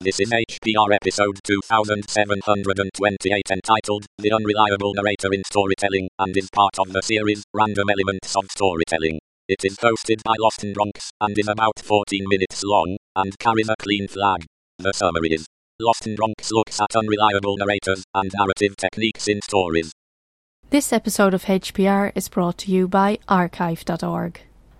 This is HPR episode 2728 entitled The Unreliable Narrator in Storytelling and is part of the series Random Elements of Storytelling. It is hosted by Lostnbronx and is about 14 minutes long and carries a clean flag. The summary is Lostnbronx looks at unreliable narrators and narrative techniques in stories. This episode of HPR is brought to you by archive.org.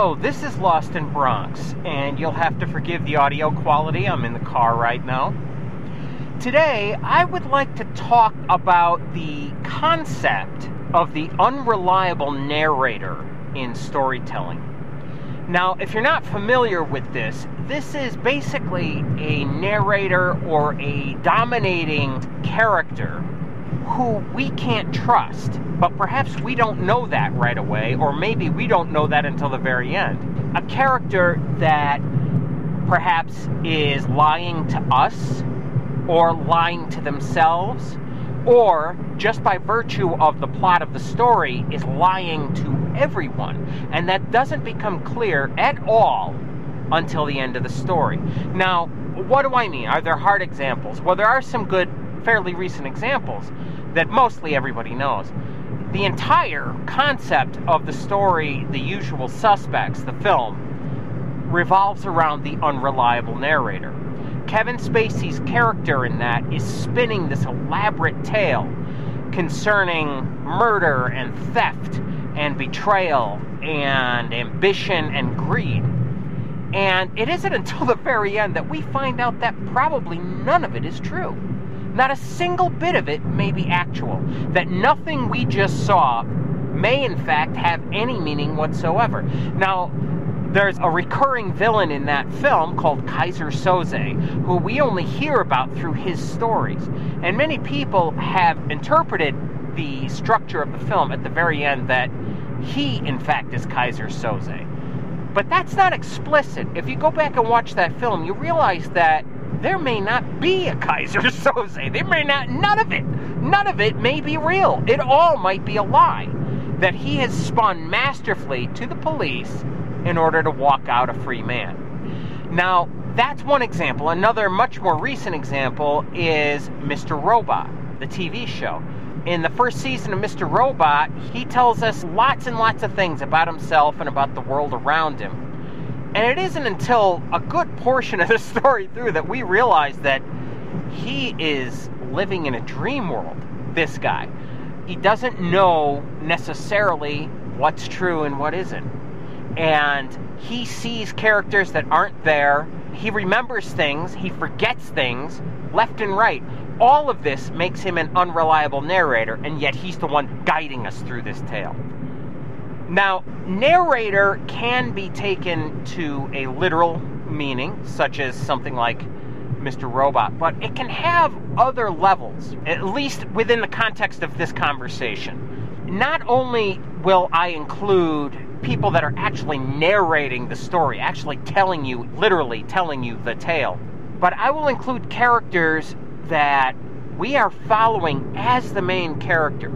Hello, this is Lostnbronx, and you'll have to forgive the audio quality. I'm in the car right now. Today, I would like to talk about the concept of the unreliable narrator in storytelling. Now, if you're not familiar with this, this is basically a narrator or a dominating character who we can't trust. But perhaps we don't know that right away, or maybe we don't know that until the very end. A character that perhaps is lying to us, or lying to themselves, or just by virtue of the plot of the story is lying to everyone. And that doesn't become clear at all until the end of the story. Now, what do I mean? Are there hard examples? Well, there are some good, fairly recent examples that mostly everybody knows. The entire concept of the story, The Usual Suspects, the film, revolves around the unreliable narrator. Kevin Spacey's character in that is spinning this elaborate tale concerning murder and theft and betrayal and ambition and greed. And it isn't until the very end that we find out that probably none of it is true. Not a single bit of it may be actual. That nothing we just saw may, in fact, have any meaning whatsoever. Now, there's a recurring villain in that film called Keyser Söze, who we only hear about through his stories. And many people have interpreted the structure of the film at the very end that he, in fact, is Keyser Söze. But that's not explicit. If you go back and watch that film, you realize that there may not be a Keyser Söze. There may not, none of it, none of it may be real. It all might be a lie that he has spun masterfully to the police in order to walk out a free man. Now, that's one example. Another much more recent example is Mr. Robot, the TV show. In the first season of Mr. Robot, he tells us lots and lots of things about himself and about the world around him. And it isn't until a good portion of the story through that we realize that he is living in a dream world, this guy. He doesn't know necessarily what's true and what isn't. And he sees characters that aren't there. He remembers things, he forgets things left and right. All of this makes him an unreliable narrator, and yet he's the one guiding us through this tale. Now, narrator can be taken to a literal meaning, such as something like Mr. Robot, but it can have other levels, at least within the context of this conversation. Not only will I include people that are actually narrating the story, actually telling you, literally telling you the tale, but I will include characters that we are following as the main character.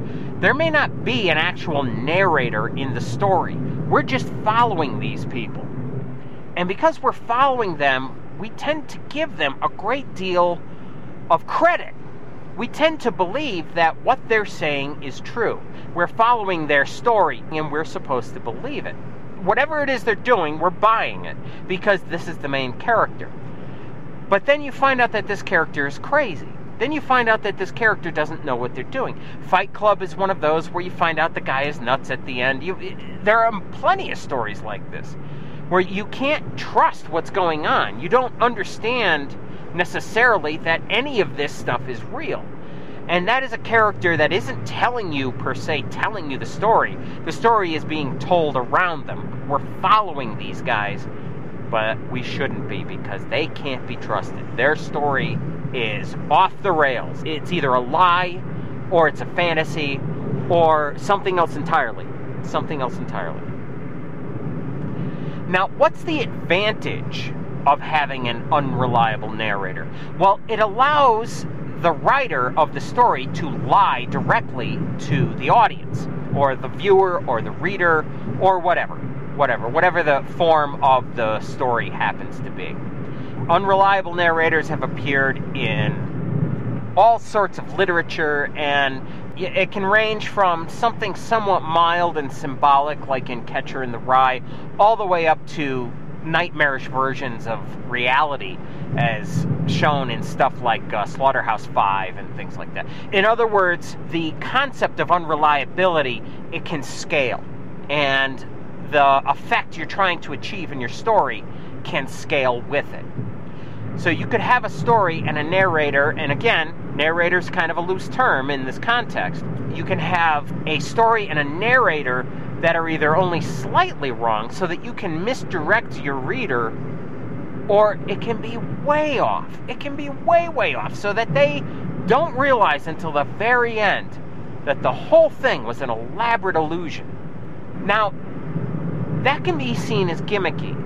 There may not be an actual narrator in the story. We're just following these people. And because we're following them, we tend to give them a great deal of credit. We tend to believe that what they're saying is true. We're following their story and we're supposed to believe it. Whatever it is they're doing, we're buying it because this is the main character. But then you find out that this character is crazy. Then you find out that this character doesn't know what they're doing. Fight Club is one of those where you find out the guy is nuts at the end. You, eh, there are plenty of stories like this where you can't trust what's going on. You don't understand necessarily that any of this stuff is real. And that is a character that isn't telling you, per se, telling you the story. The story is being told around them. We're following these guys, but we shouldn't be because they can't be trusted. Their story is off the rails. It's either a lie, or it's a fantasy, or something else entirely. Something else entirely. Now, what's the advantage of having an unreliable narrator? Well, it allows the writer of the story to lie directly to the audience, or the viewer, or the reader, or whatever. Whatever. Whatever the form of the story happens to be. Unreliable narrators have appeared in all sorts of literature, and it can range from something somewhat mild and symbolic, like in Catcher in the Rye, all the way up to nightmarish versions of reality, as shown in stuff like uh, Slaughterhouse Five and things like that. In other words, the concept of unreliability it can scale, and the effect you're trying to achieve in your story can scale with it. So you could have a story and a narrator, and again, narrator is kind of a loose term in this context. You can have a story and a narrator that are either only slightly wrong so that you can misdirect your reader, or it can be way off. It can be way, way off so that they don't realize until the very end that the whole thing was an elaborate illusion. Now, that can be seen as gimmicky.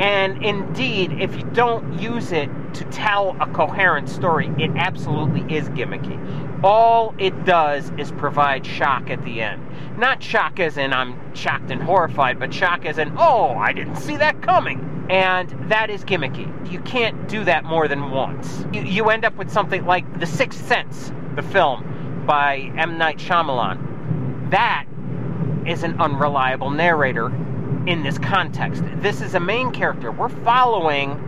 And indeed, if you don't use it to tell a coherent story, it absolutely is gimmicky. All it does is provide shock at the end. Not shock as in I'm shocked and horrified, but shock as in, oh, I didn't see that coming. And that is gimmicky. You can't do that more than once. You, you end up with something like The Sixth Sense, the film by M. Night Shyamalan. That is an unreliable narrator in this context. This is a main character. We're following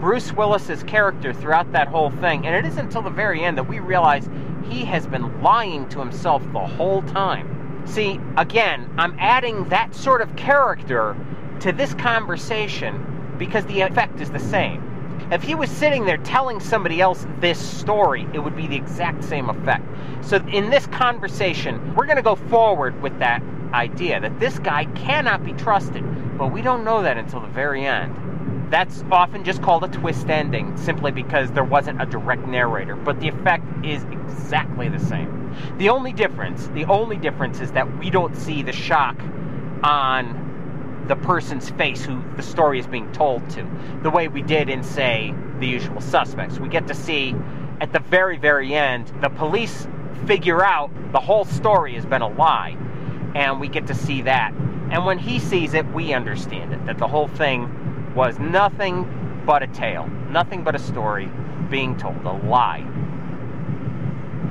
Bruce Willis's character throughout that whole thing, and it isn't until the very end that we realize he has been lying to himself the whole time. See, again, I'm adding that sort of character to this conversation because the effect is the same. If he was sitting there telling somebody else this story, it would be the exact same effect. So, in this conversation, we're going to go forward with that idea that this guy cannot be trusted, but we don't know that until the very end. That's often just called a twist ending, simply because there wasn't a direct narrator, but the effect is exactly the same. The only difference, the only difference is that we don't see the shock on the person's face who the story is being told to, the way we did in, say, The Usual Suspects. We get to see at the very, very end the police figure out the whole story has been a lie, and we get to see that. And when he sees it, we understand it that the whole thing was nothing but a tale, nothing but a story being told, a lie.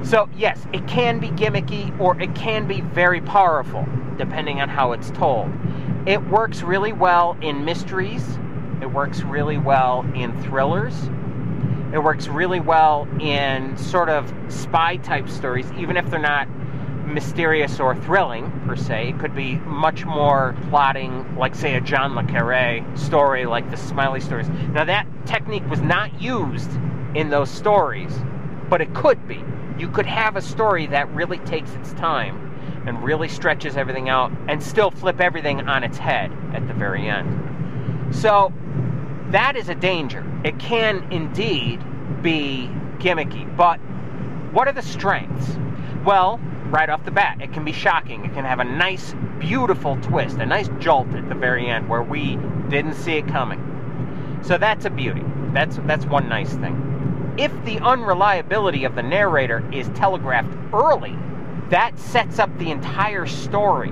So, yes, it can be gimmicky or it can be very powerful, depending on how it's told. It works really well in mysteries, it works really well in thrillers, it works really well in sort of spy type stories, even if they're not mysterious or thrilling per se. It could be much more plotting, like say a John le Carre story, like the Smiley stories. Now that technique was not used in those stories, but it could be. You could have a story that really takes its time and really stretches everything out and still flip everything on its head at the very end. So that is a danger. It can indeed be gimmicky, but what are the strengths? Well, right off the bat. It can be shocking. It can have a nice, beautiful twist, a nice jolt at the very end where we didn't see it coming. So that's a beauty. That's that's one nice thing. If the unreliability of the narrator is telegraphed early, that sets up the entire story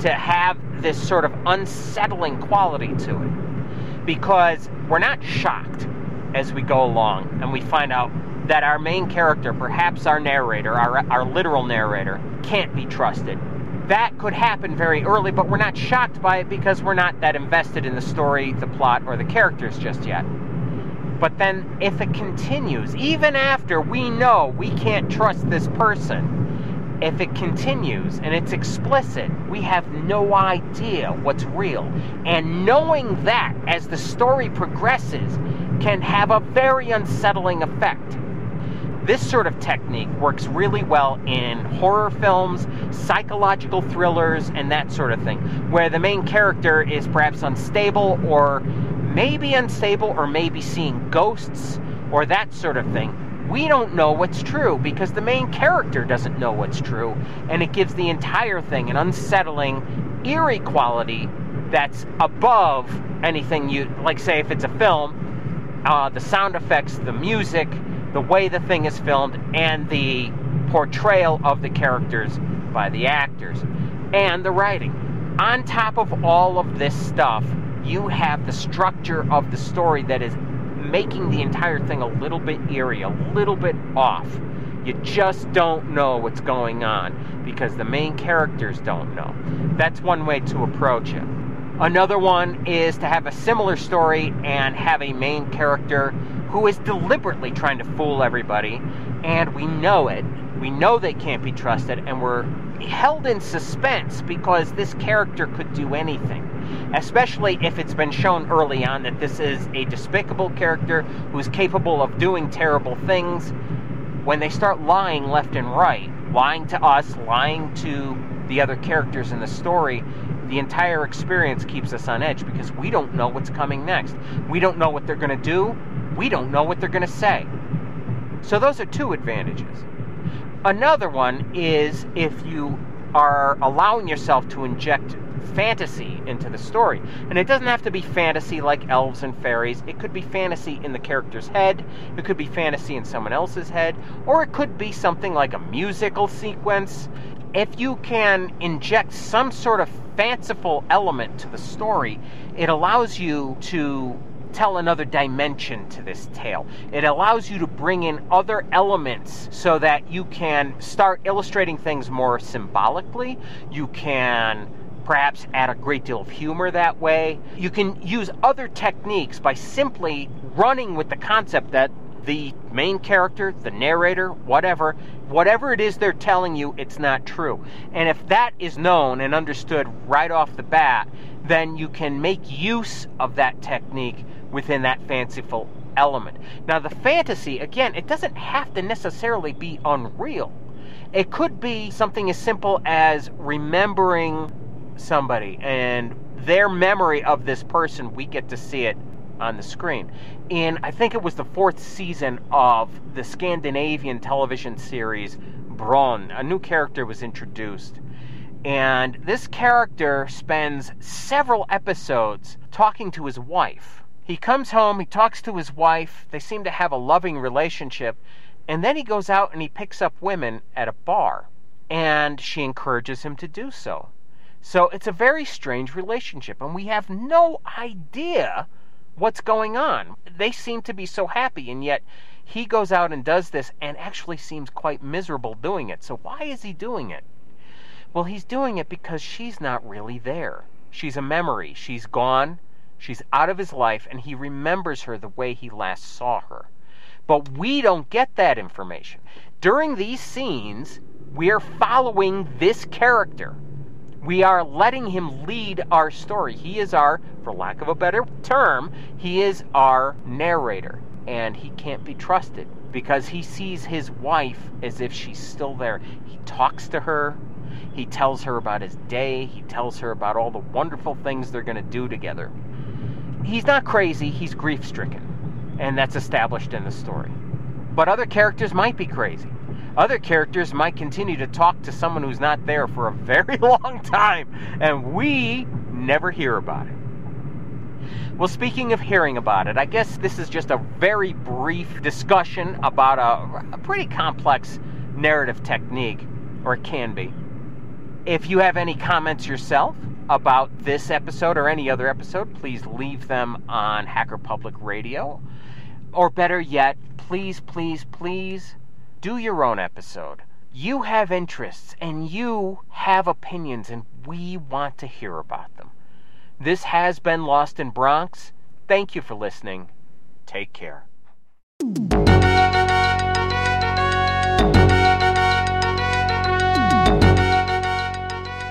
to have this sort of unsettling quality to it. Because we're not shocked as we go along and we find out that our main character, perhaps our narrator, our, our literal narrator, can't be trusted. That could happen very early, but we're not shocked by it because we're not that invested in the story, the plot, or the characters just yet. But then, if it continues, even after we know we can't trust this person, if it continues and it's explicit, we have no idea what's real. And knowing that as the story progresses can have a very unsettling effect. This sort of technique works really well in horror films, psychological thrillers, and that sort of thing, where the main character is perhaps unstable or maybe unstable or maybe seeing ghosts or that sort of thing we don't know what's true because the main character doesn't know what's true, and it gives the entire thing an unsettling, eerie quality that's above anything you like. Say, if it's a film, uh, the sound effects, the music, the way the thing is filmed, and the portrayal of the characters by the actors, and the writing. On top of all of this stuff, you have the structure of the story that is making the entire thing a little bit eerie, a little bit off. You just don't know what's going on because the main characters don't know. That's one way to approach it. Another one is to have a similar story and have a main character who is deliberately trying to fool everybody, and we know it. We know they can't be trusted, and we're held in suspense because this character could do anything especially if it's been shown early on that this is a despicable character who's capable of doing terrible things. When they start lying left and right, lying to us, lying to the other characters in the story, the entire experience keeps us on edge because we don't know what's coming next. We don't know what they're going to do. We don't know what they're going to say. So, those are two advantages. Another one is if you are allowing yourself to inject fantasy into the story. And it doesn't have to be fantasy like elves and fairies. It could be fantasy in the character's head, it could be fantasy in someone else's head, or it could be something like a musical sequence. If you can inject some sort of fanciful element to the story, it allows you to tell another dimension to this tale. It allows you to bring in other elements so that you can start illustrating things more symbolically. You can perhaps add a great deal of humor that way. You can use other techniques by simply running with the concept that the main character, the narrator, whatever, whatever it is they're telling you, it's not true. And if that is known and understood right off the bat, then you can make use of that technique within that fanciful element. Now, the fantasy, again, it doesn't have to necessarily be unreal. It could be something as simple as remembering somebody and their memory of this person, we get to see it on the screen. In, I think it was the fourth season of the Scandinavian television series Bron, a new character was introduced. And this character spends several episodes talking to his wife. He comes home, he talks to his wife, they seem to have a loving relationship, and then he goes out and he picks up women at a bar. And she encourages him to do so. So it's a very strange relationship, and we have no idea what's going on. They seem to be so happy, and yet he goes out and does this and actually seems quite miserable doing it. So why is he doing it? Well, he's doing it because she's not really there. She's a memory. She's gone. She's out of his life, and he remembers her the way he last saw her. But we don't get that information. During these scenes, we are following this character we are letting him lead our story. He is our, for lack of a better term, he is our narrator. And he can't be trusted because he sees his wife as if she's still there. He talks to her, he tells her about his day, he tells her about all the wonderful things they're going to do together. He's not crazy, he's grief stricken. And that's established in the story. But other characters might be crazy. Other characters might continue to talk to someone who's not there for a very long time, and we never hear about it. Well, speaking of hearing about it, I guess this is just a very brief discussion about a, a pretty complex narrative technique, or it can be. If you have any comments yourself about this episode or any other episode, please leave them on Hacker Public Radio. Or better yet, please, please, please do your own episode. You have interests and you have opinions, and we want to hear about them. This has been Lostnbronx. Thank you for listening. Take care.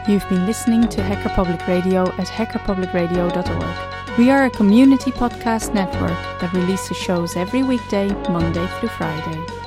You've been listening to Hacker Public Radio at hackerpublicradio.org. We are a community podcast network that releases shows every weekday, Monday through Friday.